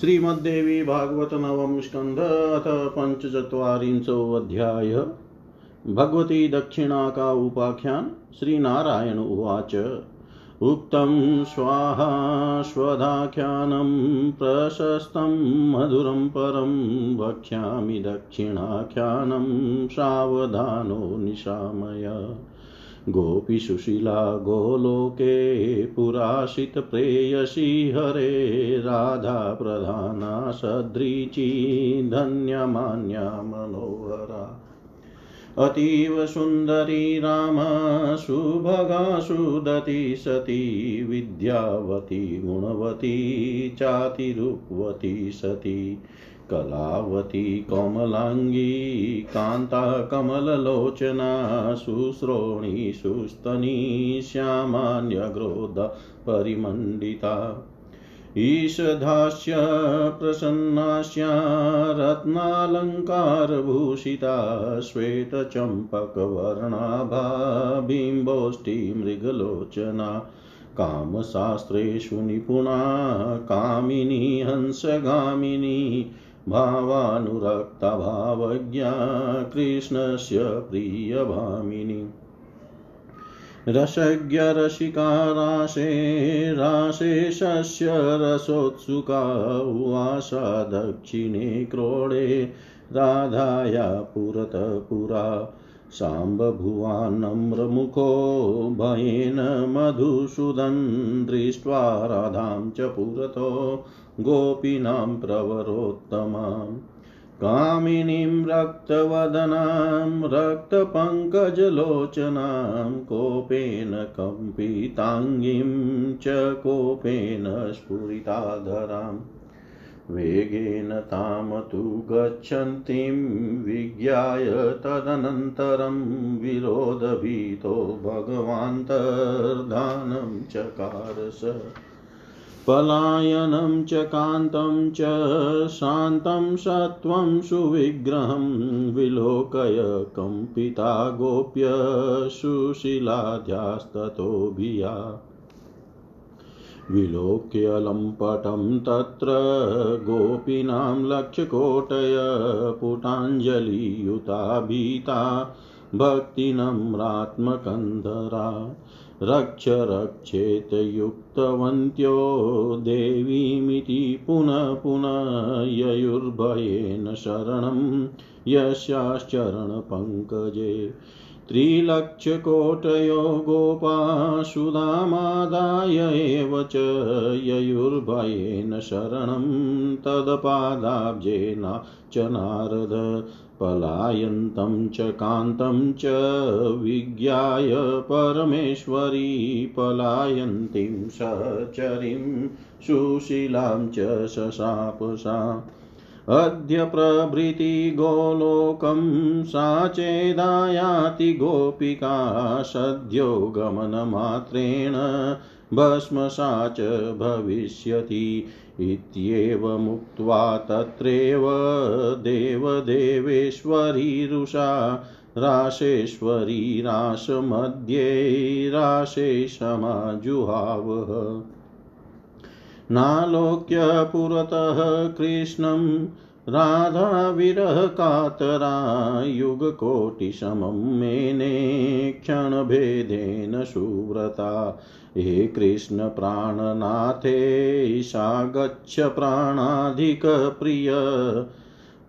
श्रीमद्देवी भागवत नवम स्कंध, अथ पंचचत्वारिंशो अध्याय। भगवती दक्षिणा का उपाख्यान, श्रीनारायण उवाच। उक्तं, स्वाहा स्वधाख्यानं, प्रशस्तं मधुरं परं वक्ष्यामि दक्षिणाख्यानं, सावधानो निशामय। गोपीसुशीला गोलोके पुराशितप्रेयसी हरे राधा प्रधाना सदृची धन्यमान्या मनोहरा। अतीव सुन्दरी राम, सुभगा सुदती सती, विद्यावती, गुणवती, चातिरूपवती सती। कलावती कोमलाङ्गी कान्ता कमललोचना शुश्रोणी सुस्तनी श्यामान्यग्रोध परिमण्डिता ईषधास्य प्रसन्नास्या रत्नालङ्कारभूषिता श्वेतचम्पकवर्णाभा बिम्बोष्टिमृगलोचना कामशास्त्रेषु निपुणा, कामिनी, हंसगामिनी भावानुरक्ता भावज्ञा कृष्णस्य प्रियभामिनी। रसज्ञरसिका राशे राशेशस्य रसोत्सुका उवासा दक्षिणे क्रोडे, राधाया पुरतः पुरा साम्बभुवान्नम्रमुखो भयेन मधुसूदन् दृष्ट्वा राधां च पुरतो। गोपीनां प्रवरोत्तमाम् कामिनीं रक्तवदनां, रक्तपङ्कजलोचनां, कोपेन कम्पिताङ्गीं च कोपेन स्फुरिताधराम् वेगेन तां तु गच्छन्तीं, विज्ञाय तदनन्तरं विरोधभीतो भगवान्तर्धानं चकार स पलायनं च कान्तं च शान्तं सत्त्वं सुविग्रहं विलोकय कम्पिता गोप्य सुशीलाध्यास्ततोभिया। विलोक्य लम्पटं तत्र गोपीनां लक्ष्यकोटय पुटाञ्जलियुता भीता भक्तिनम्रात्मकन्धरा रक्ष रक्षेत युक्तवन्त्यो देवीमिति पुनः पुनः ययुर्भयेन शरणं यस्याश्चरणपङ्कजे। त्रिलक्षकोटयो गोपाशुधामादाय एव च ययुर्भयेन शरणं तत्पादाब्जेन च नारद। पलायन्तं च कान्तं च विज्ञाय परमेश्वरी पलायन्तीं सहचरीं सुशीलां च शशापसा अद्य प्रभृति गोलोकं सा चेदायाति गोपिका सद्यो गमनमात्रेण भस्मसा च भविष्यति। इत्येवमुक्त्वा तत्रैव देवदेवेश्वरीरुषा राशेश्वरी रासमध्ये राशेशमाजुहावः नालोक्य पुरतः कृष्णं राधाविरहकातरा युगकोटिशमं मेने क्षणभेदेन सुव्रता। हे कृष्णप्राणनाथे सा गच्छ प्राणाधिकप्रिय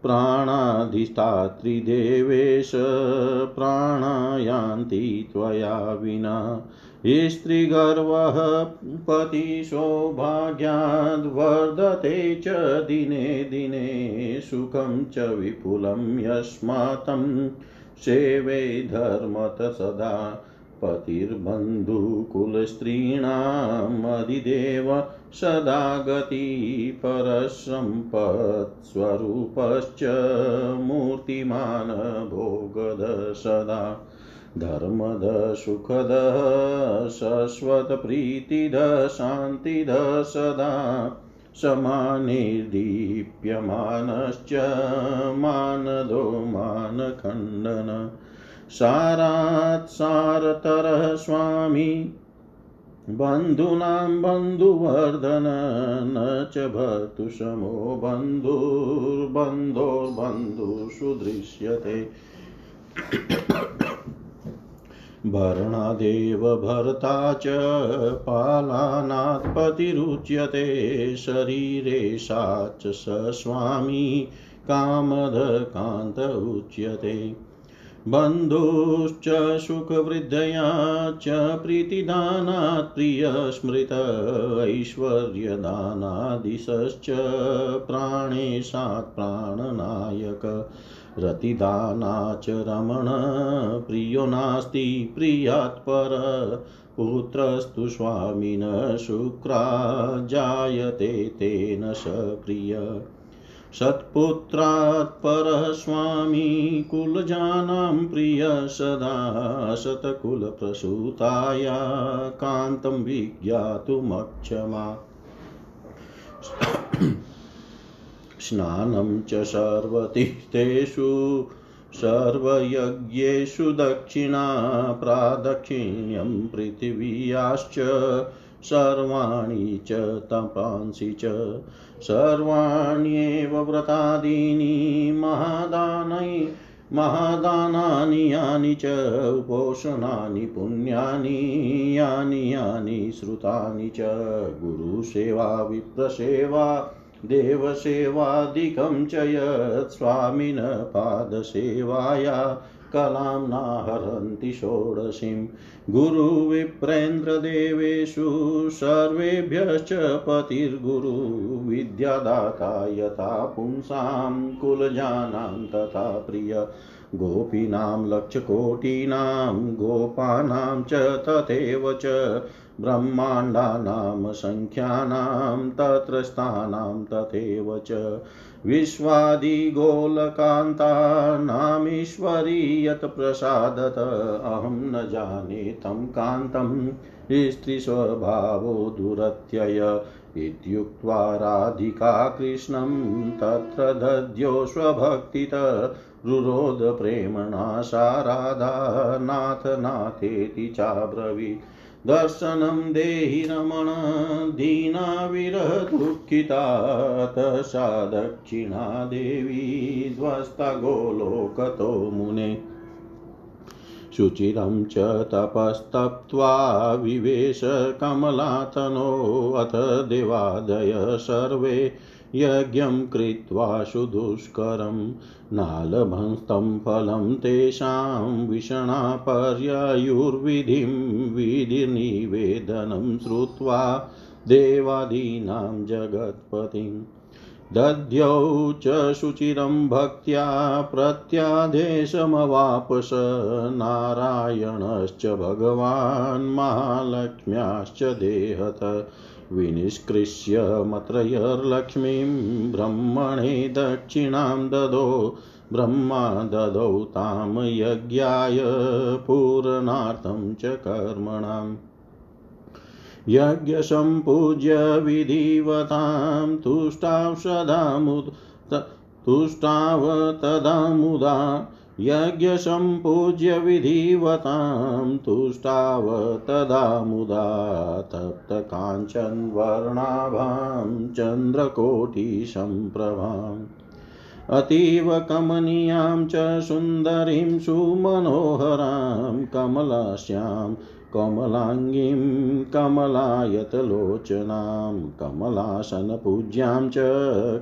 प्राणाधिष्ठात्रिदेवेश प्राणायान्ति त्वया विना। स्त्रीगर्वः पतिसौभाग्याद्वर्धते च दिने दिने सुखं च विपुलं यस्मातं सेवे धर्मत सदा पतिर्बन्धुकुलस्त्रीणामधिदेव सदा गति परसम्पत्स्वरूपश्च मूर्तिमान् भोगद सदा धर्मद, सुखदः शश्वतप्रीतिदः शान्तिदः, सदा समानिर्दीप्यमानश्च मानदो मानखण्डन। सारात् सारतरः स्वामी, बन्धूनां बन्धुवर्धन, न च भर्तुशमो बन्धुर्बन्धोर्बन्धुषु दृश्यते। भरणादेव भर्ता च पालानात्पतिरुच्यते शरीरे सा च स स्वामी कामदकान्त उच्यते। बन्धुश्च सुखवृद्धया च प्रीतिदानात् प्रियस्मृत ऐश्वर्यदानादिशश्च प्राणेशात् प्राणनायक। रतिदाना च रमण प्रियो नास्ति प्रियात् पर। पुत्रस्तु स्वामिनः शुक्रा, जायते तेन स प्रिय। सत्पुत्रात् स्वामी, कुलजानां प्रियः। सदा शतकुलप्रसूताया कान्तं विज्ञातुमक्षमा। स्नानं च सर्वतीर्थेषु, सर्वयज्ञेषु दक्षिणा प्रादक्षिण्यं पृथिव्याश्च, सर्वाणि च तपांसि च। सर्वाण्येव व्रतादीनि, महादानै, महादानानि यानि च, उपोषणानि, पुण्यानि यानि यानि, श्रुतानि च। गुरुसेवा, विप्रसेवा देवसेवादिकं च यत् स्वामिनः पादसेवाया कलां नाहरन्ति षोडशीं। गुरुविप्रेन्द्रदेवेषु सर्वेभ्यश्च पतिर्गुरु विद्यादाता यथा पुंसां कुलजानां तथा प्रिय। गोपीनां लक्षकोटीनां गोपानां च तथैव च ब्रह्माण्डानां सङ्ख्यानां तत्र स्थानां तथैव च विश्वादिगोलकान्तानामीश्वरी यत्प्रसादत अहं न जाने तं कान्तं स्त्रीस्वभावो दुरत्यय। इत्युक्त्वा राधिका कृष्णं तत्र दद्यो स्वभक्तित। रुरोध प्रेम्णा सा राधा नाथ नाथेति चाब्रवीत्। दर्शनं देहि रमण दीना विरहदुःखितात सा दक्षिणा देवी ध्वस्ता गोलोकतो मुने। शुचिरं च तपस्तप्त्वा विवेश कमलातनोऽथ देवादय सर्वे यज्ञं कृत्वा सुदुष्करं नालभंस्तं फलं तेषां विषणापर्ययुर्विधिं विधिनिवेदनं श्रुत्वा देवादीनां जगत्पतिम् दध्यौ च शुचिरं भक्त्या प्रत्यादेशमवापस नारायणश्च भगवान् महालक्ष्म्याश्च देहत विनिष्कृष्य मत्रयर्लक्ष्मीं ब्रह्मणे दक्षिणां ददो, ब्रह्मा ददौ तां यज्ञाय पूरणार्थं च कर्मणाम् यज्ञसम्पूज्य विधिवतां तुष्टाव सदा मुद तुष्टाव तदा मुदा यज्ञसम्पूज्य विधिवतां तुष्टाव तदा मुदा तप्तकाञ्चन्वर्णाभां चन्द्रकोटिसम्प्रभाम् अतीव कमनीयां च सुन्दरीं सुमनोहरां कमलास्यां कमलाङ्गीं कमलायतलोचनां, कमलासनपूज्यां च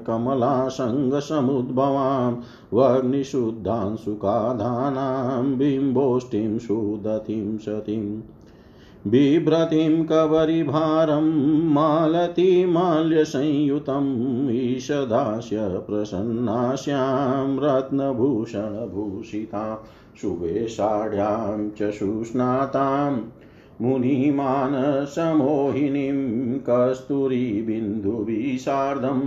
कमलासङ्गसमुद्भवां वग्निशुद्धांशुकाधानां बिम्बोष्टिं सुदतिं सतीम् बिभ्रतिं, कवरिभारं मालतीमाल्यसंयुतम् ईषदास्य प्रसन्नास्यां रत्नभूषणभूषितां शुभेषाढ्यां च सुस्नातां मुनिमानसमोहिनीं कस्तूरीबिन्दुभिः सार्धं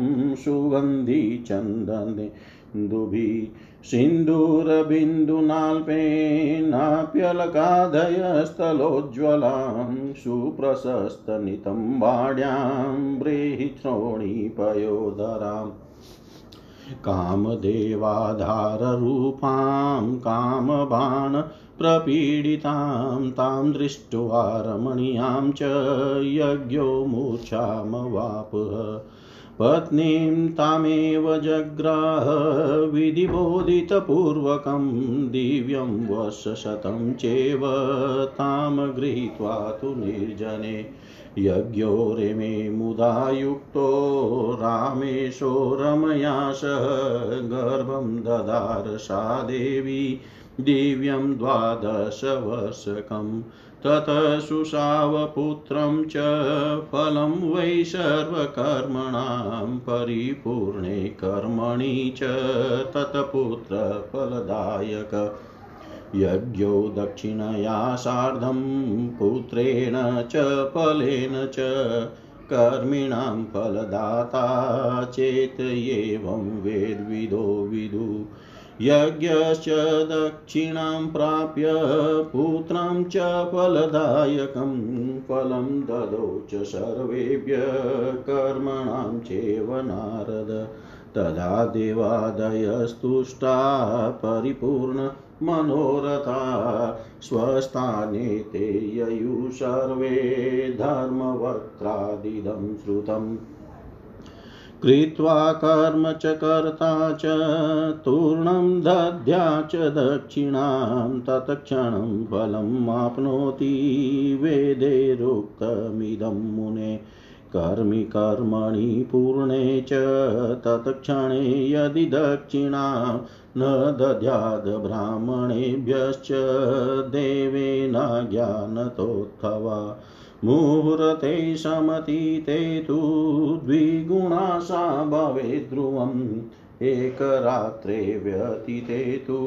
सुगन्धिचन्दनेन्दुभिः सिन्दूरबिन्दुनाल्पेनाप्यलकादयस्थलोज्ज्वलां सुप्रशस्तनितम्बाढ्यां ब्रीहि श्रोणीपयोधराम् कामदेवाधाररूपां कामबाण प्रपीडितां, तां दृष्ट्वा रमणीयां च यज्ञो मूर्छामवापुः पत्नीं तामेव जग्राह, विधिबोधितपूर्वकं दिव्यं वर्षशतं चेव तां गृहीत्वा तु निर्जने। यज्ञो रेमे मुदा युक्तो रामेशो रमया सह गर्भं ददार सा देवी। दिव्यं द्वादशवर्षकम् ततः सुषावपुत्रं च फलं वै सर्वकर्मणां परिपूर्णे कर्मणि च तत्पुत्रफलदायक यज्ञो दक्षिणया सार्धं पुत्रेण च फलेन च कर्मिणां फलदाता चेत् एवं वेद्विदो विदु। यज्ञश्च दक्षिणां प्राप्य पुत्रं च फलदायकं फलं ददौ च सर्वेभ्य कर्मणां चैव नारद। तदा देवादयस्तुष्टा परिपूर्ण मनोरथा स्वस्थाने ते ययु सर्वे धर्मवक्त्रादिदं श्रुतम्। कृत्वा कर्म च कर्ता च, तूर्णं दद्या च दक्षिणां, तत्क्षणं फलम् आप्नोति वेदेरुक्तमिदं मुने। कर्मि कर्मणि पूर्णे च, तत्क्षणे यदि दक्षिणा न दद्याद् ब्राह्मणेभ्यश्च देवेन ज्ञानतोत्थवा। मुहूर्ते समतीते तु द्विगुणा सा भवेत् ध्रुवम् एकरात्रे व्यतीते तु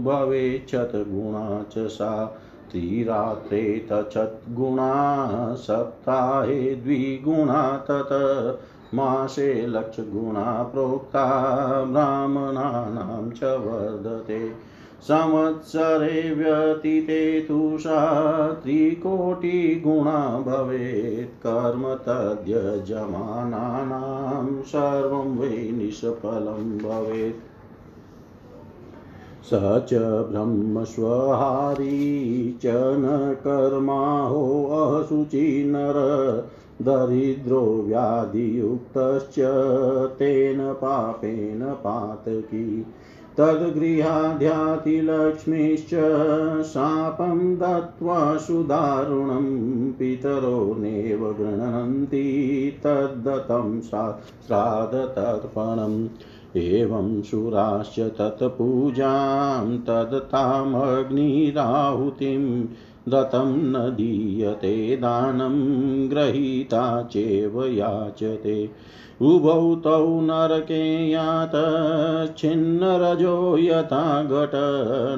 भवेच्छतगुणा च सा। त्रिरात्रे तच्छद्गुणा सप्ताहे द्विगुणा तत। मासे लक्षगुणा प्रोक्ता ब्राह्मणानां च वर्धते। संवत्सरे व्यतीते तु सा त्रिकोटिगुणा भवेत् कर्म तद्यजमानानां सर्वं वै निष्फलं भवेत्। स च ब्रह्मस्वहारी च न कर्माहोऽशुचि नर दरिद्रो व्याधियुक्तश्च तेन पापेन पातकी। तद्गृहाध्यातिलक्ष्मीश्च शापं दत्त्वा सुदारुणं पितरो नैव गृह्णन्ति तद्दत्तं श्राद्धतर्पणम्। एवं शूराश्च तत्पूजां तदतामग्निराहुतिं दत्तं न दीयते, दानं गृहीता चैव याचते। उभौ तौ नरके यातच्छिन्नरजो यथा घट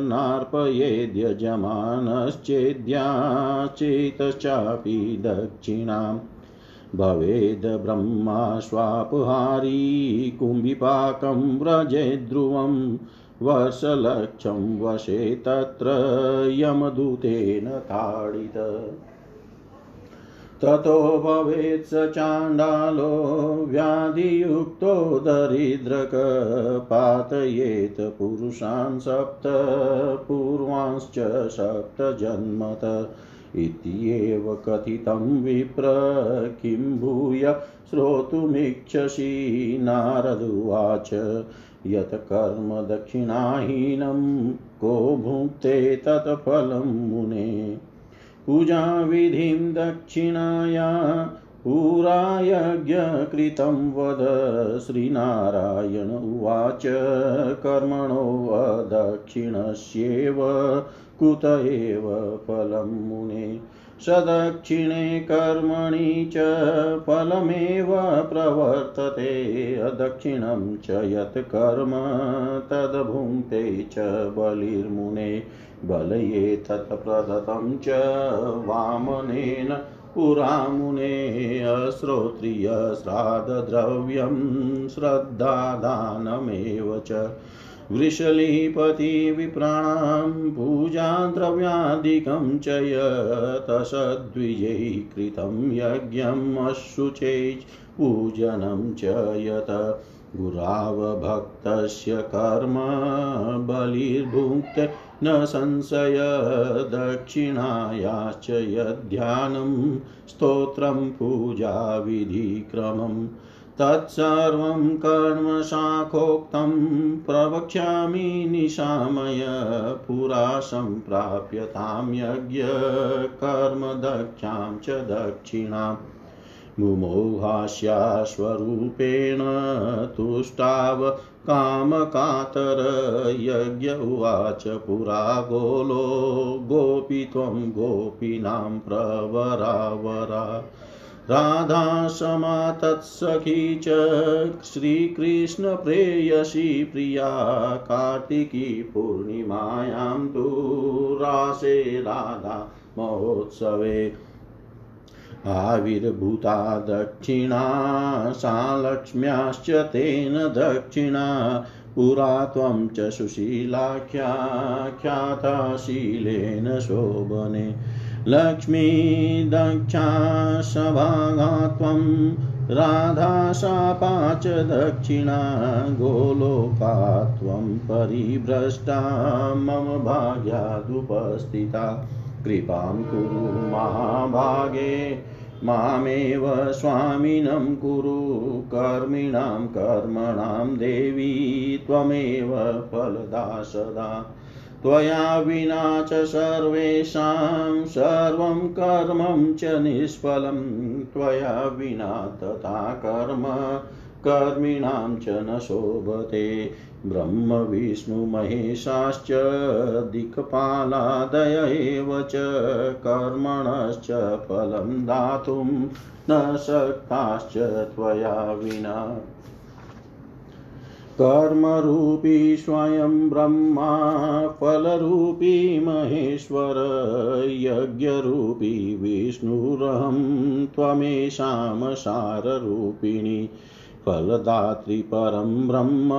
नार्पयेद्यजमानश्चेद्याश्चेतश्चापि दक्षिणाम् भवेद् ब्रह्मा स्वापहारी, कुम्भिपाकं व्रजेद्ध्रुवं वर्षलक्षं वशे तत्र यमदूतेन ताडित। ततो भवेत् स चाण्डालो व्याधियुक्तो दरिद्रक पातयेत् पुरुषान् सप्त, पूर्वांश्च सप्त जन्मत। इत्येव कथितं विप्र, किं भूय श्रोतुमिच्छसि नारदुवाच यत् कर्म दक्षिणाहीनं को भुङ्क्ते तत्फलं मुने। पूजाविधिं दक्षिणाया पुरायज्ञकृतं वद। श्रीनारायण उवाच, कर्मणो दक्षिणस्येव कुत एव फलं मुने। सदक्षिणे कर्मणि च फलमेव प्रवर्तते। अदक्षिणं च यत् कर्म, तद्भुङ्क्ते च बलिर्मुने बलये तत्प्रदत्तं च वामनेन पुरामुने अश्रोत्रियश्राद्धद्रव्यं श्रद्धादानमेव च। वृषलीपतिविप्राणां पूजाद्रव्यादिकं च यतसद्विजैः कृतं यज्ञम् अशुचै पूजनं च यत् गुरावभक्तस्य कर्म बलिर्भुङ्क्ते न संशय दक्षिणायाश्च यद्ध्यानं स्तोत्रं पूजाविधिक्रमम् तत्सर्वं कर्मशाखोक्तं प्रवक्ष्यामि निशामय पुरा सम्प्राप्यतां यज्ञकर्मदक्षां च दक्षिणाम् मुमोहास्यास्वरूपेण तुष्टाव कामकातर यज्ञ उवाच पुरा गोलो गोपी त्वं गोपीनां प्रवरावरा। राधा समातत्सखी च श्रीकृष्णप्रेयसी प्रिया, कार्तिकी पूर्णिमायां तु रासे राधा महोत्सवे। आविर्भूता दक्षिणा सा लक्ष्म्याश्च तेन दक्षिणा, पुरा त्वं च सुशीलाख्या, ख्याता शोभने। लक्ष्मी दक्षा त्वं राधा शापा च दक्षिणा गोलोका त्वं परिभ्रष्टा मम भाग्यादुपस्थिता। कृपां कुरु महाभागे, मामेव स्वामिनं कुरु, कर्मिणां कर्मणां देवी, त्वमेव फलदा सदा त्वया विना च सर्वेषां सर्वं कर्मं च निष्फलं। त्वया विना तथा कर्म कर्मिणां च न शोभते। ब्रह्मविष्णुमहेशाश्च दिक्पालादय एव च कर्मणश्च फलं दातुं न शक्ताश्च त्वया विना। कर्मरूपी स्वयं ब्रह्मा, फलरूपी महेश्वर, यज्ञरूपी विष्णुरहं, त्वमेषां साररूपिणी, फलदात्री परं ब्रह्म,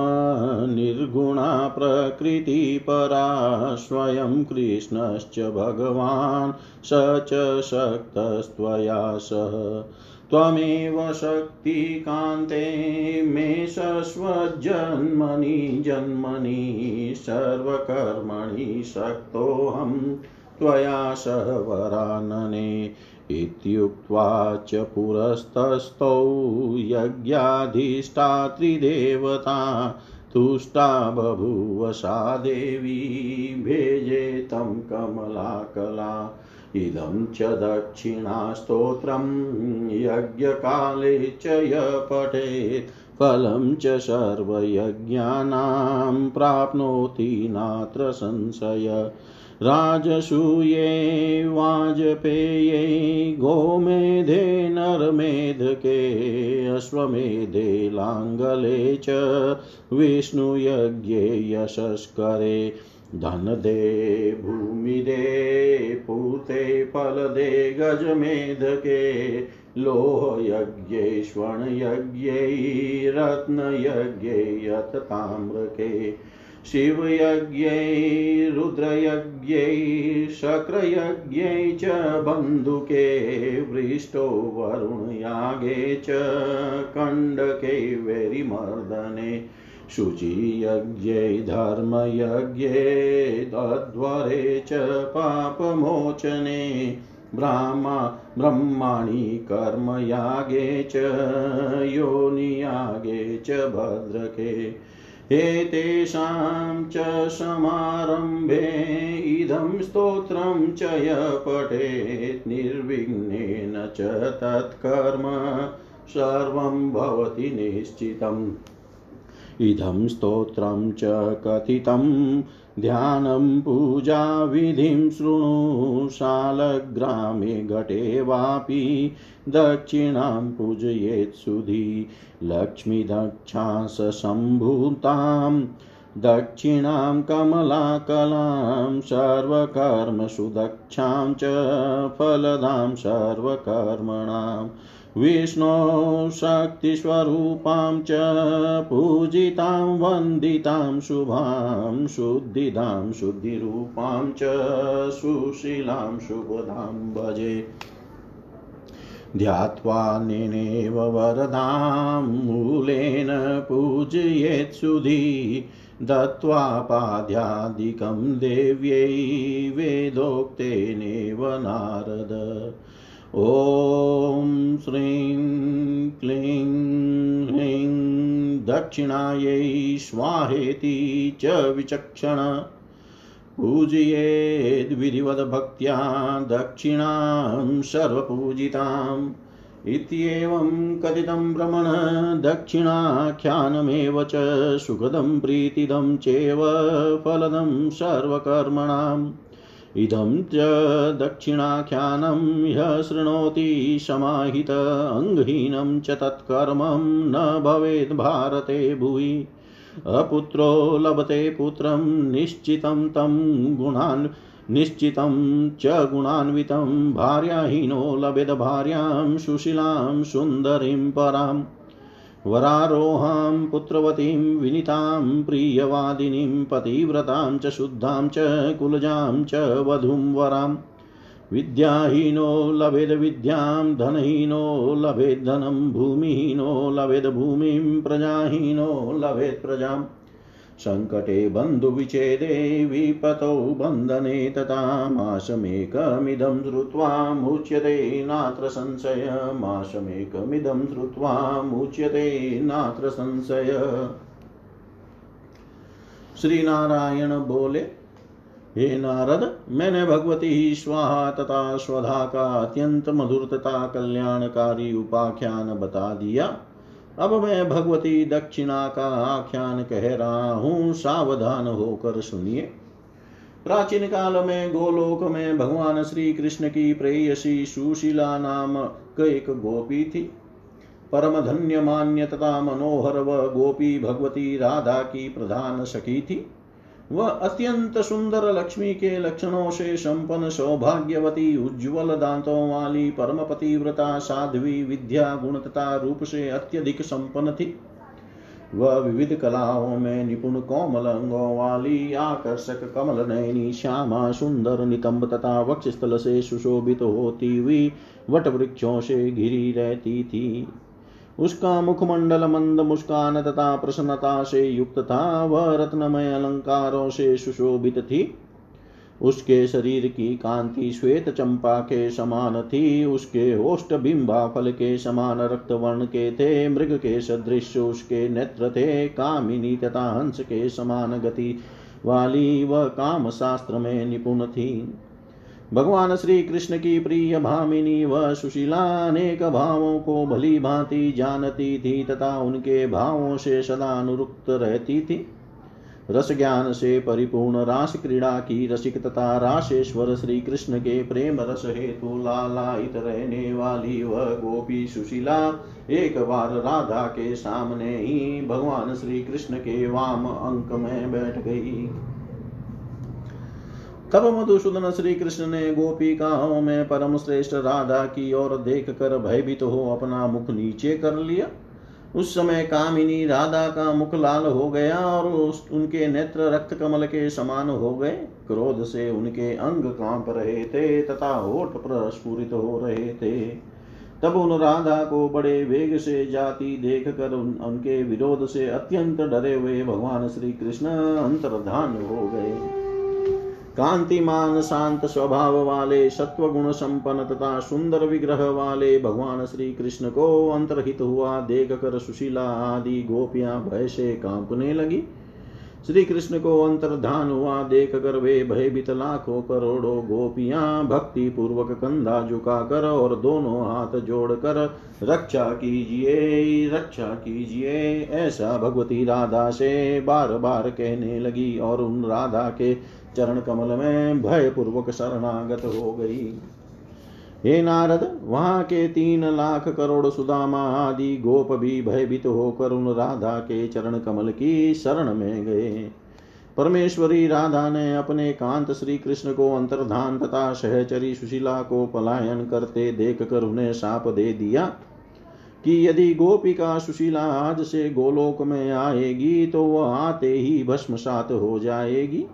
निर्गुणा प्रकृतिपरा स्वयं कृष्णश्च भगवान्, स च शक्तस्त्वया सह। त्वमेव शक्तिकान्ते मे शश्वज्जन्मनि जन्मनि सर्वकर्मणि शक्तोऽहं त्वया सह वरानने इत्युक्त्वा च पुरस्तस्थौ यज्ञाधिष्ठात्रिदेवता तुष्टा बभूव सा देवी भेजे तं कमलाकला। इदं च दक्षिणास्तोत्रं यज्ञकाले च य पठेत्। फलं च सर्वयज्ञानां प्राप्नोति नात्र संशय। राजसूये वाजपेये गोमेधे नरमेधके अश्वमेधे लाङ्गले च विष्णुयज्ञे यशस्करे। धनदे भूमिदे पूते फलदे गजमेधके लोहयज्ञे स्वर्णयज्ञै रत्नयज्ञे यत ताम्रके शिवयज्ञै रुद्रयज्ञै शक्रयज्ञै च बन्धुके वृष्टो वरुणयागे च कण्डके वैरिमर्दने शुचियज्ञै धर्मयज्ञे तद्वरे च पापमोचने ब्राह्मा ब्रह्माणि कर्मयागे च, योनियागे च भद्रके। एतेषां च समारम्भे इदं स्तोत्रं च य पठेत् निर्विघ्नेन च तत्कर्म सर्वं भवति निश्चितम्। इदं स्तोत्रं च कथितं ध्यानं पूजाविधिं शृणु शालग्रामे घटे वापि दक्षिणां पूजयेत् सुधी लक्ष्मीदक्षासम्भूतां दक्षिणां कमलाकलां सर्वकर्मसुदक्षां च फलदां सर्वकर्मणां विष्णो शक्तिस्वरूपां च पूजितां, वन्दितां, शुभां, शुद्धिदां, शुद्धिरूपां च सुशीलां, शुभदां भजे। ध्यात्वा नेनेव वरदां, मूलेन पूजयेत्सुधी दत्त्वा पाद्यादिकं देव्यै वेदोक्तेनेव नारद। ॐ श्रीं क्लीं ह्रीं दक्षिणायै स्वाहेति च विचक्षण। पूजयेद्विधिवद्भक्त्या दक्षिणां सर्वपूजिताम्। इत्येवं कथितं भ्रमण दक्षिणाख्यानमेव च सुखदं प्रीतिदं चेव फलदं सर्वकर्मणाम्। इदं च दक्षिणाख्यानं ह्य शृणोति समाहित अङ्गहीनं च तत्कर्मं न भवेद् भारते भुवि। अपुत्रो लभते पुत्रं निश्चितं तं गुणान् निश्चितं च गुणान्वितं भार्याहीनो लभेद भार्यां सुशीलां सुन्दरीं पराम्। वरारोहां, पुत्रवतीं, विनीतां, प्रियवादिनीं, पतिव्रतां च, शुद्धां च, कुलजां च, वधूं वराम् विद्याहीनो लभेद विद्यां, धनहीनो लभेद धनं, भूमिहीनो लभेद भूमिं, प्रजाहीनो लभेत् प्रजाम्। सङ्कटे बन्धुविच्छेदे विपतौ बन्धने तथा मासमेकमिदं श्रुत्वा मुच्यते नात्र संशय। मासमेकमिदं श्रुत्वा मुच्यते नात्र संशय। श्री नारायण बोले, हे नारद, मैंने भगवती स्वाहा तथा स्वधा का अत्यंत मधुर तथा कल्याणकारी उपाख्यान बता दिया। अब मैं भगवती दक्षिणा का आख्यान कह रहा हूँ, सावधान होकर सुनिए। प्राचीन काल में, गोलोक में भगवान श्री कृष्ण की प्रेयसी सुशीला नाम एक गोपी थी। परम धन्य मान्य तथा मनोहर व गोपी भगवती राधा की प्रधान सखी थी। वह अत्यंत सुंदर लक्ष्मी के लक्षणों से संपन्न, सौभाग्यवती, उज्ज्वल दांतों वाली परम पतिव्रता साध्वी, विद्या गुण तथा रूप से अत्यधिक संपन्न थी। वह विविध कलाओं में निपुण, कोमल अंगों वाली, आकर्षक, कमल नयनी, श्यामा, सुंदर, नितंब तथा वक्षस्थल से सुशोभित होती हुई वट वृक्षों से घिरी रहती थी। उसका मुखमंडल मंद मुस्कान तथा प्रसन्नता से युक्त था वह रत्नमय अलंकारों से सुशोभित थी। उसके शरीर की कांति श्वेत चंपा के समान थी। उसके ओष्ट बिंबा फल के समान रक्त वर्ण के थे। मृग के सदृश उसके नेत्र थे। कामिनी तथा हंस के समान गति वाली वह काम शास्त्र में निपुण थी। भगवान श्री कृष्ण की प्रिय भामिनी व सुशीला अनेक भावों को भली भांति जानती थी तथा उनके भावों से सदा अनुरुक्त रहती थी। रस ज्ञान से परिपूर्ण रास क्रीड़ा की रसिक तथा राशेश्वर श्री कृष्ण के प्रेम रस हेतु लालायित रहने वाली वह गोपी सुशीला एक बार राधा के सामने ही भगवान श्री कृष्ण के वाम अंक में बैठ गई। तब मधुसूदन श्री कृष्ण ने गोपिकाओं में परम श्रेष्ठ राधा की ओर देख कर भयभीत हो अपना मुख नीचे कर लिया। उस समय कामिनी राधा का मुख लाल हो गया और उनके नेत्र रक्त कमल के समान हो गए। क्रोध से उनके अंग काँप रहे थे तथा होठ प्रस्फुरित हो रहे थे। तब उन राधा को बड़े वेग से जाती देख कर उन, उनके विरोध से अत्यंत डरे हुए भगवान श्री कृष्ण अंतर्धान हो गए। कांतिमान शांत स्वभाव वाले सत्व गुण संपन्न तथा सुंदर विग्रह वाले भगवान श्री कृष्ण को अंतरहित हुआ देख कर सुशीला आदि गोपियाँ भय से कांपने लगी। श्री कृष्ण को अंतर्धान हुआ देख कर वे भयभीत लाखों करोड़ों गोपियाँ भक्ति पूर्वक कंधा झुकाकर और दोनों हाथ जोड़कर, रक्षा कीजिए रक्षा कीजिए, ऐसा भगवती राधा से बार बार कहने लगी और उन राधा के चरण कमल में भय पूर्वक शरणागत हो गई। हे नारद, वहाँ के तीन लाख करोड़ सुदामा आदि गोप भी भयभीत होकर उन राधा के चरण कमल की शरण में गए। परमेश्वरी राधा ने अपने कांत श्री कृष्ण को अंतर्धान तथा सहचरी सुशीला को पलायन करते देख कर उन्हें साप दे दिया कि यदि गोपिका सुशीला आज से गोलोक में आएगी तो वह आते ही भस्मसात हो जाएगी।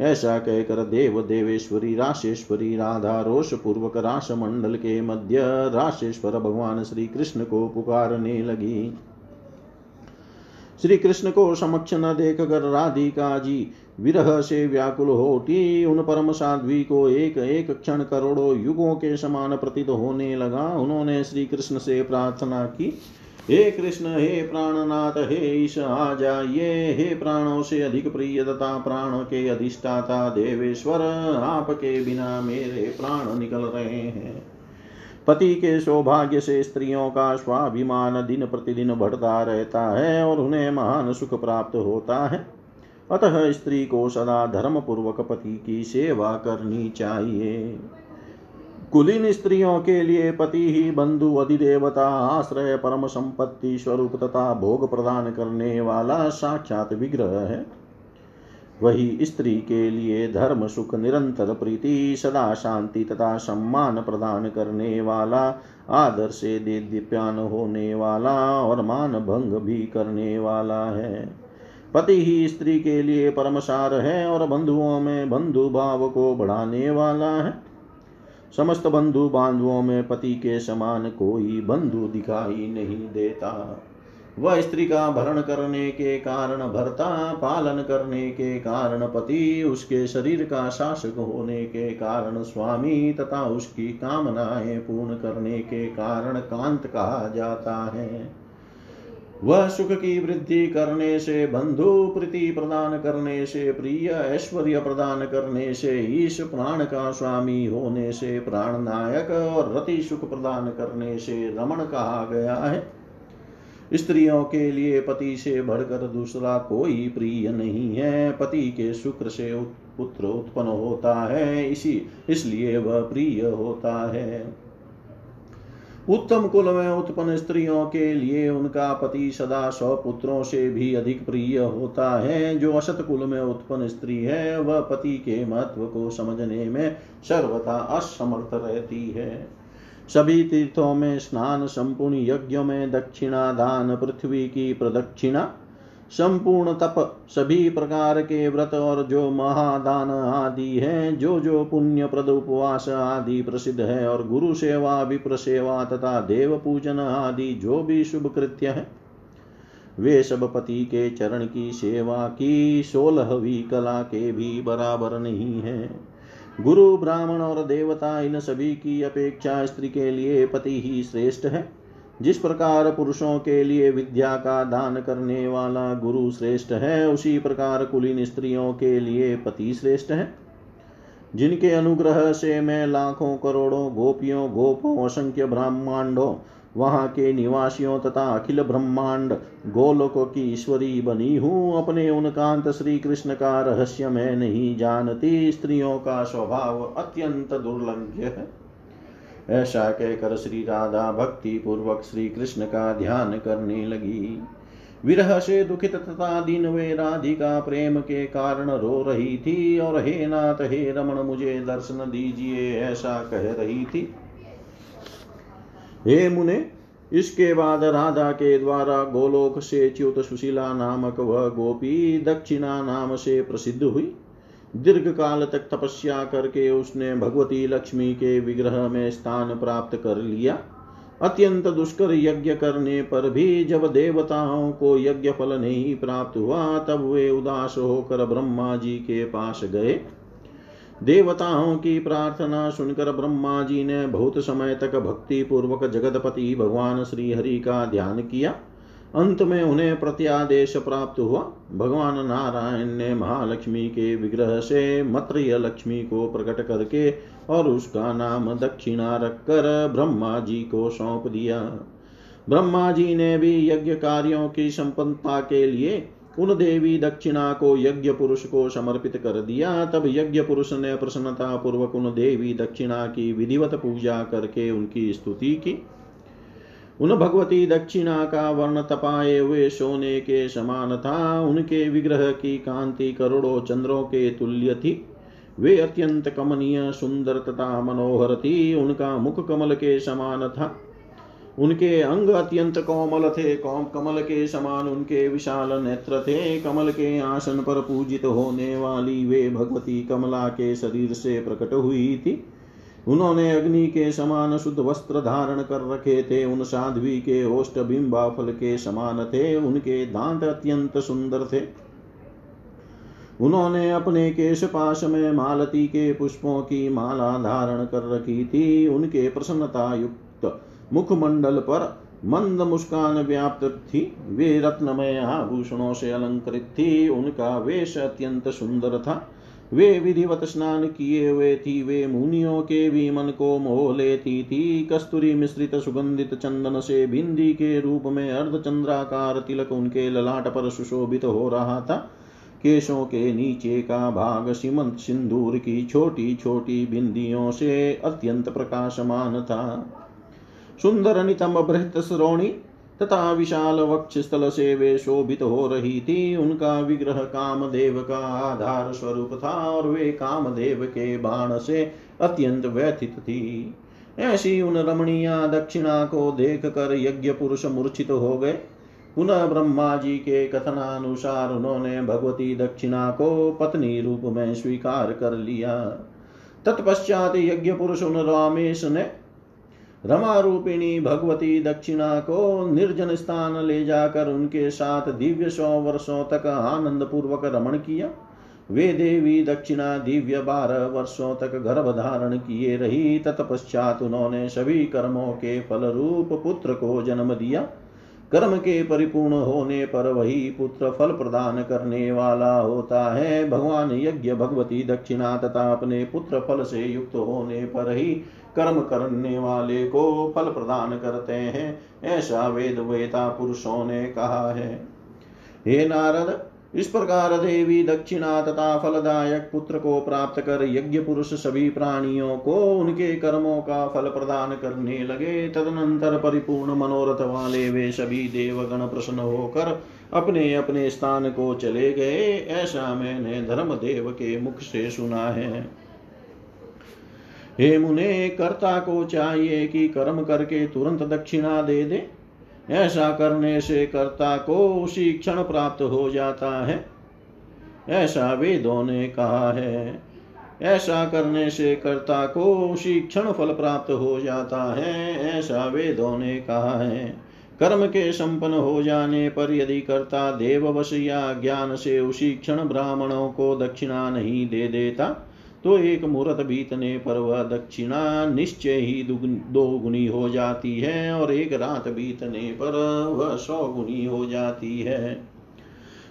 ऐसा कहकर देव देवेश्वरी, राशेश्वरी, राधा रोष पूर्वक रास मंडल के मध्य राशेश्वर भगवान श्री कृष्ण को पुकारने लगी। श्री कृष्ण को समक्ष न देख कर राधिका जी विरह से व्याकुल होती। उन परम साध्वी को एक एक क्षण करोड़ों युगों के समान प्रतीत होने लगा। उन्होंने श्री कृष्ण से प्रार्थना की। हे कृष्ण, हे प्राणनाथ, हे ईश, आ जाइए। हे प्राणों से अधिक प्रिय तथा प्राण के अधिष्ठाता देवेश्वर, आपके बिना मेरे प्राण निकल रहे हैं। पति के सौभाग्य से स्त्रियों का स्वाभिमान दिन प्रतिदिन बढ़ता रहता है और उन्हें महान सुख प्राप्त होता है। अतः स्त्री को सदा धर्म पूर्वक पति की सेवा करनी चाहिए। कुलीन स्त्रियों के लिए पति ही बंधु, अधिदेवता, आश्रय, परम संपत्ति स्वरूप तथा भोग प्रदान करने वाला साक्षात विग्रह है। वही स्त्री के लिए धर्म, सुख, निरंतर प्रीति, सदा शांति तथा सम्मान प्रदान करने वाला, आदर से दे दिप्यान होने वाला और मान भंग भी करने वाला है। पति ही स्त्री के लिए परमसार है और बंधुओं में बंधु भाव को बढ़ाने वाला है। समस्त बंधु बांधुओं में पति के समान कोई बंधु दिखाई नहीं देता। वह स्त्री का भरण करने के कारण, भरता, पालन करने के कारण, पति उसके शरीर का शासक होने के कारण, स्वामी तथा उसकी कामनाएँ पूर्ण करने के कारण कांत कहा जाता है। वह सुख की वृद्धि करने से, बंधु प्रीति प्रदान करने से, प्रिय ऐश्वर्य प्रदान करने से, ईश प्राण का स्वामी होने से प्राण नायक और रति सुख प्रदान करने से रमण कहा गया है। स्त्रियों के लिए पति से बढ़कर दूसरा कोई प्रिय नहीं है। पति के शुक्र से पुत्र उत्पन्न होता है, इसी, इसलिए वह प्रिय होता है। उत्तम कुल में उत्पन्न स्त्रियों के लिए उनका पति सदा सौ पुत्रों से भी अधिक प्रिय होता है। जो असत कुल में उत्पन्न स्त्री है, वह पति के महत्व को समझने में सर्वथा असमर्थ रहती है। सभी तीर्थों में स्नान संपूर्ण यज्ञों में दक्षिणा दान पृथ्वी की प्रदक्षिणा संपूर्ण तप सभी प्रकार के व्रत और जो महादान आदि है, जो जो पुण्य प्रद उपवास आदि प्रसिद्ध है और गुरु सेवा, विप्र सेवा तथा देव पूजन आदि जो भी शुभ कृत्य है, वे सब पति के चरण की सेवा की सोलहवीं कला के भी बराबर नहीं है। गुरु, ब्राह्मण और देवता इन सभी की अपेक्षा स्त्री के लिए पति ही श्रेष्ठ है। जिस प्रकार पुरुषों के लिए विद्या का दान करने वाला गुरु श्रेष्ठ है, उसी प्रकार कुलीन स्त्रियों के लिए पति श्रेष्ठ है। जिनके अनुग्रह से मैं लाखों करोड़ों गोपियों, गोपों, असंख्य ब्रह्मांडों, वहाँ के निवासियों तथा अखिल ब्रह्मांड गोलोकों की ईश्वरी बनी हूँ, अपने उन कांत श्री कृष्ण का रहस्य मैं नहीं जानती। स्त्रियों का स्वभाव अत्यंत दुर्लंघ्य है। ऐसा कहकर श्री राधा भक्ति पूर्वक श्री कृष्ण का ध्यान करने लगी। विरह से दुखित तथा दिन वे राधिका प्रेम के कारण रो रही थी और हे नाथ, हे रमण, मुझे दर्शन दीजिए, ऐसा कह रही थी। हे मुने, इसके बाद राधा के द्वारा गोलोक से च्युत सुशीला नामक वह गोपी दक्षिणा नाम से प्रसिद्ध हुई। दीर्घ काल तक तपस्या करके उसने भगवती लक्ष्मी के विग्रह में स्थान प्राप्त कर लिया। अत्यंत दुष्कर यज्ञ करने पर भी जब देवताओं को यज्ञ फल नहीं प्राप्त हुआ, तब वे उदास होकर ब्रह्मा जी के पास गए। देवताओं की प्रार्थना सुनकर ब्रह्मा जी ने बहुत समय तक भक्ति पूर्वक जगतपति भगवान श्री हरि का ध्यान किया। अंत में उन्हें प्रत्यादेश प्राप्त हुआ। भगवान नारायण ने महालक्ष्मी के विग्रह से मत्रिय लक्ष्मी को प्रकट करके और उसका नाम दक्षिणा रखकर ब्रह्मा जी को सौंप दिया। ब्रह्मा जी ने भी यज्ञ कार्यों की संपन्नता के लिए उन देवी दक्षिणा को यज्ञ पुरुष को समर्पित कर दिया। तब यज्ञ पुरुष ने प्रसन्नता पूर्वक उन देवी दक्षिणा की विधिवत पूजा करके उनकी स्तुति की। उन भगवती दक्षिणा का वर्ण तपाए हुए सोने के समान था। उनके विग्रह की कांति करोड़ों चंद्रों के तुल्य थी। वे अत्यंत कमनीय, सुंदर तथा मनोहर थी। उनका मुख कमल के समान था। उनके अंग अत्यंत कोमल थे। कौम कमल के समान उनके विशाल नेत्र थे। कमल के आसन पर पूजित होने वाली वे भगवती कमला के शरीर से प्रकट हुई थी। उन्होंने अग्नि के समान शुद्ध वस्त्र धारण कर रखे थे। उन साध्वी के ओष्ट बिंबा फल के समान थे। उनके दांत अत्यंत सुंदर थे। उन्होंने अपने केश पाश में मालती के पुष्पों की माला धारण कर रखी थी। उनके प्रसन्नता युक्त मुखमंडल पर मंद मुस्कान व्याप्त थी। वे रत्नमय आभूषणों से अलंकृत थी। उनका वेश अत्यंत सुंदर था। वे विधिवत स्नान किए हुए थी, वे मुनियों के भी मन को मोह लेती थी। कस्तूरी मिश्रित सुगंधित चंदन से बिंदी के रूप में अर्धचंद्राकार तिलक उनके ललाट पर सुशोभित हो रहा था। केशों के नीचे का भाग सीमंत सिंदूर की छोटी छोटी बिंदियों से अत्यंत प्रकाशमान था। सुंदर नितम बृहत श्रोणी तथा विशाल वक्ष स्थल से वे शोभित हो रही थी। उनका विग्रह कामदेव का आधार स्वरूप था और वे कामदेव के बाण से अत्यंत व्यथित थी। ऐसी उन रमणीया दक्षिणा को देख कर यज्ञ पुरुष मूर्छित हो गए। पुनः ब्रह्मा जी के कथनानुसार उन्होंने भगवती दक्षिणा को पत्नी रूप में स्वीकार कर लिया। तत्पश्चात यज्ञ पुरुष उन रामेश ने रमा रूपिणी भगवती दक्षिणा को निर्जन स्थान ले जाकर उनके साथ दिव्य सौ वर्षों तक आनंद पूर्वक रमण किया। वे देवी दक्षिणा दिव्य बारह वर्षों तक गर्भ धारण किए रही। तत्पश्चात उन्होंने सभी कर्मों के फल रूप पुत्र को जन्म दिया। कर्म के परिपूर्ण होने पर वही पुत्र फल प्रदान करने वाला होता है। भगवान यज्ञ, भगवती दक्षिणा तथा अपने पुत्र फल से युक्त होने पर ही कर्म करने वाले को फल प्रदान करते हैं, ऐसा वेद, वेता पुरुषों ने कहा है। हे नारद इस प्रकार देवी दक्षिणा तथा फलदायक पुत्र को प्राप्त कर यज्ञ पुरुष सभी प्राणियों को उनके कर्मों का फल प्रदान करने लगे। तदनंतर परिपूर्ण मनोरथ वाले वे सभी देवगण प्रसन्न होकर अपने अपने स्थान को चले गए। ऐसा मैंने धर्मदेव के मुख से सुना है। हे मुने, कर्ता को चाहिए कि कर्म करके तुरंत दक्षिणा दे दे। ऐसा करने से कर्ता को उसी क्षण प्राप्त हो जाता है। ऐसा वेदों ने कहा है। ऐसा करने से कर्ता को उसी क्षण फल प्राप्त हो जाता है। ऐसा वेदों ने कहा है। कर्म के संपन्न हो जाने पर यदि कर्ता देववश या ज्ञान से उसी क्षण ब्राह्मणों को दक्षिणा नहीं दे देता तो एक मुहूर्त बीतने पर वह दक्षिणा निश्चय ही दो गुनी हो जाती है और एक रात बीतने पर वह सौ गुनी हो जाती है।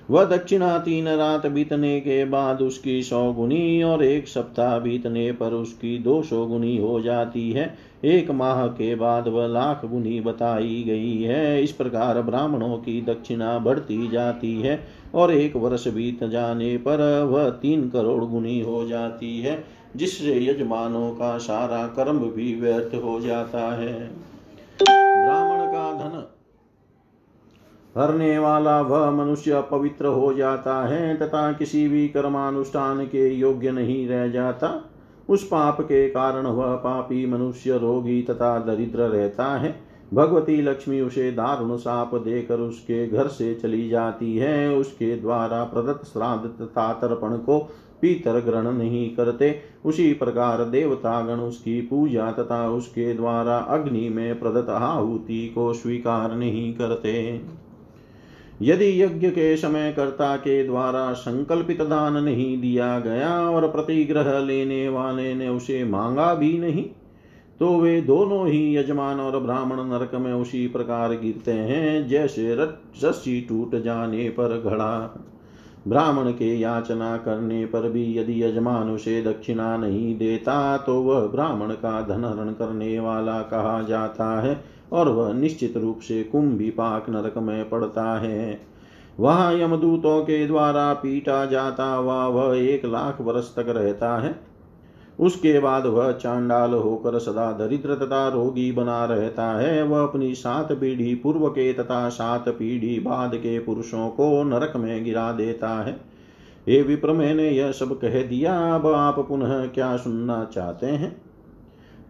वह दक्षिणा तीन रात बीतने के बाद उसकी सौ गुनी और एक सप्ताह बीतने पर उसकी दो सौ गुनी हो जाती है। एक माह के बाद वह लाख गुनी बताई गई है। इस प्रकार ब्राह्मणों की दक्षिणा बढ़ती जाती है और एक वर्ष बीत जाने पर वह तीन करोड़ गुनी हो जाती है, जिससे यजमानों का सारा कर्म भी व्यर्थ हो जाता है। ब्राह्मण का धन हरने वाला वह मनुष्य पवित्र हो जाता है तथा किसी भी कर्मानुष्ठान के योग्य नहीं रह जाता। उस पाप के कारण वह पापी मनुष्य रोगी तथा दरिद्र रहता है। भगवती लक्ष्मी उसे दारुण साप देकर उसके घर से चली जाती है। उसके द्वारा प्रदत्त श्राद्ध तथा तर्पण को पीतर ग्रहण नहीं करते। उसी प्रकार देवतागण उसकी पूजा तथा उसके द्वारा अग्नि में प्रदत्त आहुति को स्वीकार नहीं करते। यदि यज्ञ के समय कर्ता के द्वारा संकल्पित दान नहीं दिया गया और प्रतिग्रह लेने वाले ने उसे मांगा भी नहीं तो वे दोनों ही यजमान और ब्राह्मण नरक में उसी प्रकार गिरते हैं, जैसे रस्सी टूट जाने पर घड़ा। ब्राह्मण के याचना करने पर भी यदि यजमान उसे दक्षिणा नहीं देता तो वह ब्राह्मण का धन हरण करने वाला कहा जाता है और वह निश्चित रूप से कुंभी पाक नरक में पड़ता है। वहाँ यमदूतों के द्वारा पीटा जाता हुआ वह एक लाख वर्ष तक रहता है। उसके बाद वह चांडाल होकर सदा दरिद्र तथा रोगी बना रहता है। वह अपनी सात पीढ़ी पूर्व के तथा सात पीढ़ी बाद के पुरुषों को नरक में गिरा देता है। हे विप्र, मैंने यह सब कह दिया। अब आप पुनः क्या सुनना चाहते हैं?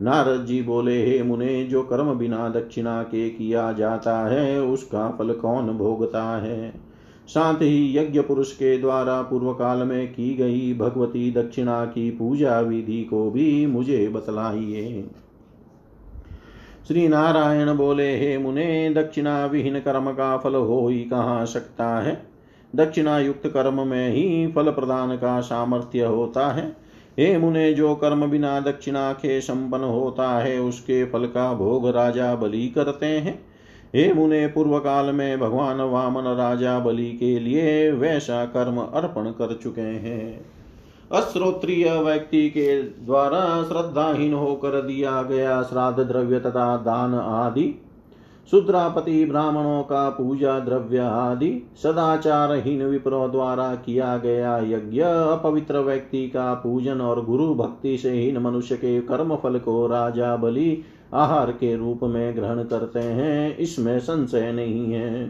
नारद जी बोले, हे मुने, जो कर्म बिना दक्षिणा के किया जाता है, उसका फल कौन भोगता है? साथ ही यज्ञ पुरुष के द्वारा पूर्व काल में की गई भगवती दक्षिणा की पूजा विधि को भी मुझे बतलाइए। श्री नारायण बोले, हे मुने दक्षिणा विहीन कर्म का फल हो ही कहाँ सकता है? दक्षिणा युक्त कर्म में ही फल प्रदान का सामर्थ्य होता है। हे मुने, जो कर्म बिना दक्षिणा के संपन्न होता है, उसके फल का भोग राजा बलि करते हैं। हे मुने पूर्व काल में भगवान वामन राजा बलि के लिए वैसा कर्म अर्पण कर चुके हैं। अश्रोत्रिय व्यक्ति के द्वारा श्रद्धाहीन होकर दिया गया श्राद्ध द्रव्य तथा दान आदि, शुद्रापति ब्राह्मणों का पूजा द्रव्य आदि, सदाचारहीन विप्रों द्वारा किया गया यज्ञ, अपवित्र व्यक्ति का पूजन और गुरु भक्ति से हीन मनुष्य के कर्म फल को राजा बलि आहार के रूप में ग्रहण करते हैं, इसमें संशय नहीं है।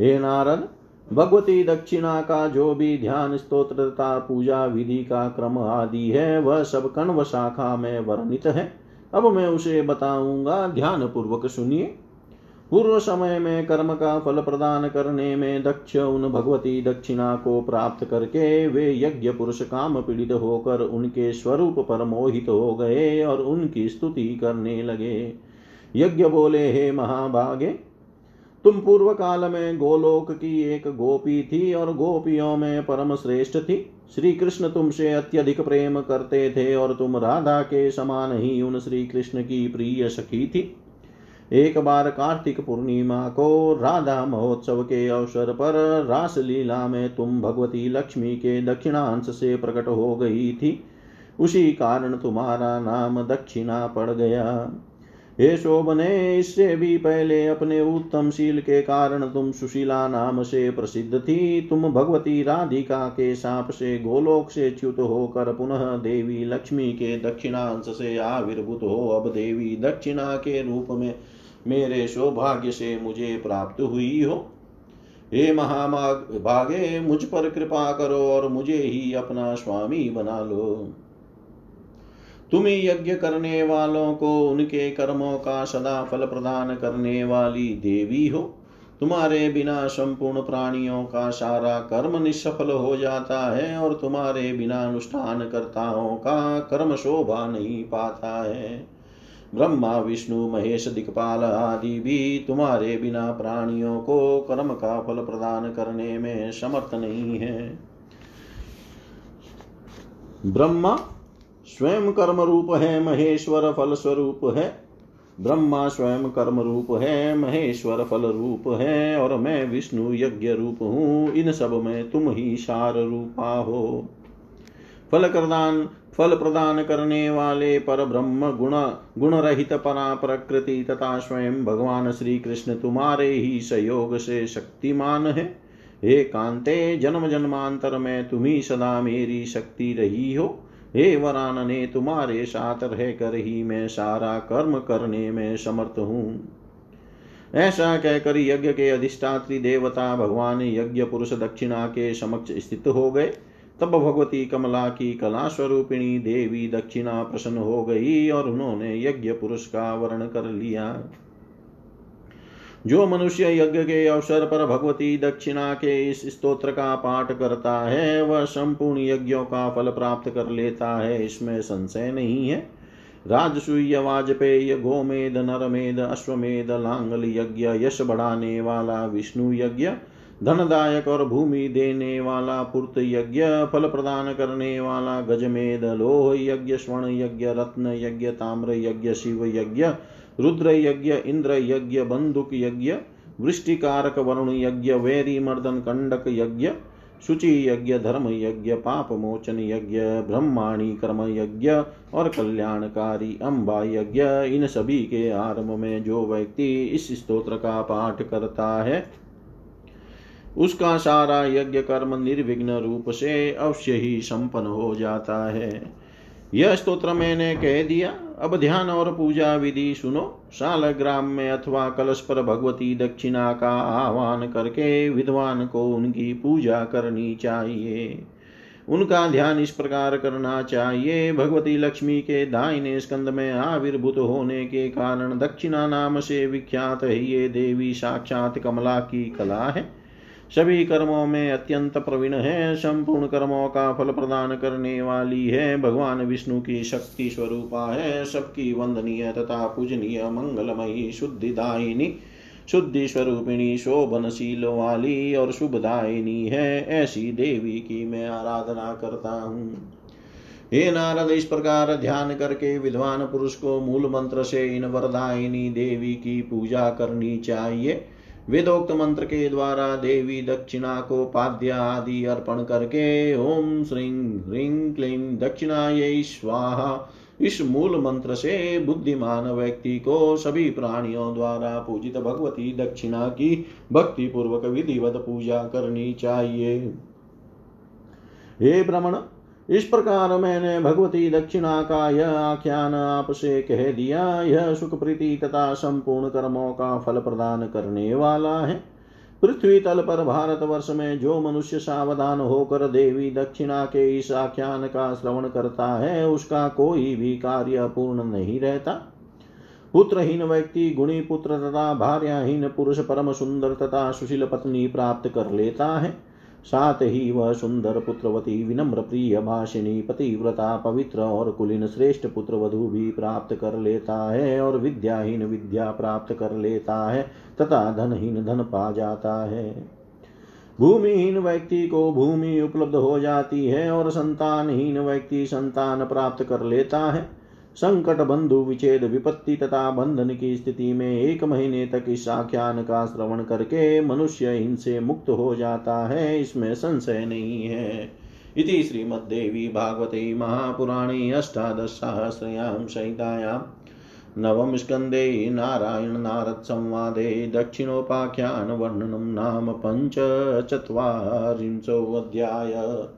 हे नारद, भगवती दक्षिणा का जो भी ध्यान, स्तोत्र तथा पूजा विधि का क्रम आदि है, वह सब कण्व शाखा में वर्णित है। अब मैं उसे बताऊँगा ध्यान पूर्वक सुनिए। पूर्व समय में कर्म का फल प्रदान करने में दक्ष उन भगवती दक्षिणा को प्राप्त करके वे यज्ञ पुरुष काम पीड़ित होकर उनके स्वरूप पर मोहित हो गए और उनकी स्तुति करने लगे। यज्ञ बोले, हे महाभागे, तुम पूर्व काल में गोलोक की एक गोपी थी और गोपियों में परम श्रेष्ठ थी। श्री कृष्ण तुमसे अत्यधिक प्रेम करते थे और तुम राधा के समान ही उन श्री कृष्ण की प्रिय सखी थी। एक बार कार्तिक पूर्णिमा को राधा महोत्सव के अवसर पर रास लीला में तुम भगवती लक्ष्मी के दक्षिणांश से प्रकट हो गई थी। उसी कारण तुम्हारा नाम दक्षिणा पड़ गया। हे शोभने, इससे भी पहले अपने उत्तम शील के कारण तुम सुशीला नाम से प्रसिद्ध थी। तुम भगवती राधिका के साप से, गोलोक से च्युत होकर पुनः देवी लक्ष्मी के दक्षिणांश से आविर्भूत हो। अब देवी दक्षिणा के रूप में मेरे सौभाग्य से मुझे प्राप्त हुई हो। हे महाभागे मुझ पर कृपा करो और मुझे ही अपना स्वामी बना लो। तुम यज्ञ करने वालों को उनके कर्मों का सदा फल प्रदान करने वाली देवी हो। तुम्हारे बिना संपूर्ण प्राणियों का सारा कर्म निष्फल हो जाता है और तुम्हारे बिना अनुष्ठान कर्ताओं का कर्म शोभा नहीं पाता है। ब्रह्मा, विष्णु, महेश, दिक्पाल आदि भी तुम्हारे बिना प्राणियों को कर्म का फल प्रदान करने में समर्थ नहीं है। ब्रह्मा स्वयं कर्म रूप है, महेश्वर फल स्वरूप है। ब्रह्मा स्वयं कर्म रूप है, महेश्वर फल रूप है और मैं विष्णु यज्ञ रूप हूँ। इन सब में तुम ही सार रूपा हो। फल प्रदान फल प्रदान करने वाले पर ब्रह्म गुण गुण रहित परा प्रकृति तथा स्वयं भगवान श्री कृष्ण तुम्हारे ही सहयोग से शक्तिमान है। हे कांते, जन्म जन्मांतर में तुम्ही सदा मेरी शक्ति रही हो। हे वरानने, तुम्हारे साथ रह कर ही मैं सारा कर्म करने में समर्थ हूँ। ऐसा कहकर यज्ञ के अधिष्ठात्री देवता भगवान यज्ञ पुरुष दक्षिणा के समक्ष स्थित हो गए। तब भगवती कमला की कला स्वरूपिणी देवी दक्षिणा प्रसन्न हो गई और उन्होंने यज्ञ पुरुष का वर्ण कर लिया। जो मनुष्य यज्ञ के अवसर पर भगवती दक्षिणा के इस स्तोत्र का पाठ करता है, वह संपूर्ण यज्ञों का फल प्राप्त कर लेता है। इसमें संशय नहीं है। राजसूय वाजपेय, गोमेद, नरमेद, अश्वमेध, लांगल यज्ञ, यश बढ़ाने वाला विष्णु यज्ञ धनदायक और भूमि देने वाला, पुर्त यज्ञ फल प्रदान करने वाला, गजमेद, लोह यज्ञ, स्वर्ण यज्ञ, रत्न यज्ञ, ताम्र यज्ञ, शिव यज्ञ, रुद्र यज्ञ, इंद्र यज्ञ, बंदुक यज्ञ, वृष्टिकारक वरुण यज्ञ, वैरी मर्दन कंडक यज्ञ, शुचि यज्ञ, धर्म यज्ञ, पाप मोचन यज्ञ, ब्रह्माणी कर्म यज्ञ और कल्याणकारी अम्बा यज्ञ। इन सभी के आरंभ में जो व्यक्ति इस स्तोत्र का पाठ करता है उसका सारा यज्ञ कर्म निर्विघ्न रूप से अवश्य ही संपन्न हो जाता है। यह स्तोत्र मैंने कह दिया। अब ध्यान और पूजा विधि सुनो। शालग्राम में अथवा कलश पर भगवती दक्षिणा का आह्वान करके विद्वान को उनकी पूजा करनी चाहिए। उनका ध्यान इस प्रकार करना चाहिए। भगवती लक्ष्मी के दाहिने स्कंद में आविर्भूत होने के कारण दक्षिणा नाम से विख्यात है। ये देवी साक्षात कमला की कला है। सभी कर्मों में अत्यंत प्रवीण है, संपूर्ण कर्मों का फल प्रदान करने वाली है। भगवान विष्णु की शक्ति स्वरूपा है, सबकी वंदनीय तथा पूजनीय, मंगलमयी, शुद्धिदायिनी, शुद्धि स्वरूपिणी, शोभनशील वाली और शुभदायिनी है। ऐसी देवी की मैं आराधना करता हूँ। हे नारद, इस प्रकार ध्यान करके विद्वान पुरुष को मूल मंत्र से इन वरदायिनी देवी की पूजा करनी चाहिए। वेदोक्त मंत्र के द्वारा देवी दक्षिणा को पाद्य आदि अर्पण करके ओम श्रीं ह्रीं क्लीं दक्षिणायै स्वाहा। इस मूल मंत्र से बुद्धिमान व्यक्ति को सभी प्राणियों द्वारा पूजित भगवती दक्षिणा की भक्ति पूर्वक विधिवत पूजा करनी चाहिए। हे भ्रमण इस प्रकार मैंने भगवती दक्षिणा का यह आख्यान आपसे कह दिया, यह सुख प्रीति तथा संपूर्ण कर्मों का फल प्रदान करने वाला है। पृथ्वी तल पर भारत वर्ष में जो मनुष्य सावधान होकर देवी दक्षिणा के इस आख्यान का श्रवण करता है, उसका कोई भी कार्य पूर्ण नहीं रहता। पुत्रहीन व्यक्ति, गुणी पुत्र तथा भार्याहीन पुरुष परम सुंदर तथा सुशील पत्नी प्राप्त कर लेता है। साथ ही वह सुंदर पुत्रवती विनम्र प्रिय भाषिणी, पतिव्रता, पवित्र और कुलीन श्रेष्ठ पुत्र वधु भी प्राप्त कर लेता है और विद्याहीन विद्या प्राप्त कर लेता है तथा धनहीन धन पा जाता है। भूमिहीन व्यक्ति को भूमि उपलब्ध हो जाती है और संतानहीन व्यक्ति संतान प्राप्त कर लेता है। संकट बंधु विच्छेद विपत्ति तथा बंधन की स्थिति में एक महीने तक इस आख्यान का श्रवण करके मनुष्य इनसे मुक्त हो जाता है, इसमें संशय नहीं है। इति श्रीमद्देवी भागवते महापुराणी महापुराणे अष्टादशसहस्रयां संहितायां नवम स्कन्धे नारायण नारद संवादे दक्षिणोपाख्यानवर्णनं नाम पंच पञ्चचत्वारिंशोऽध्याय।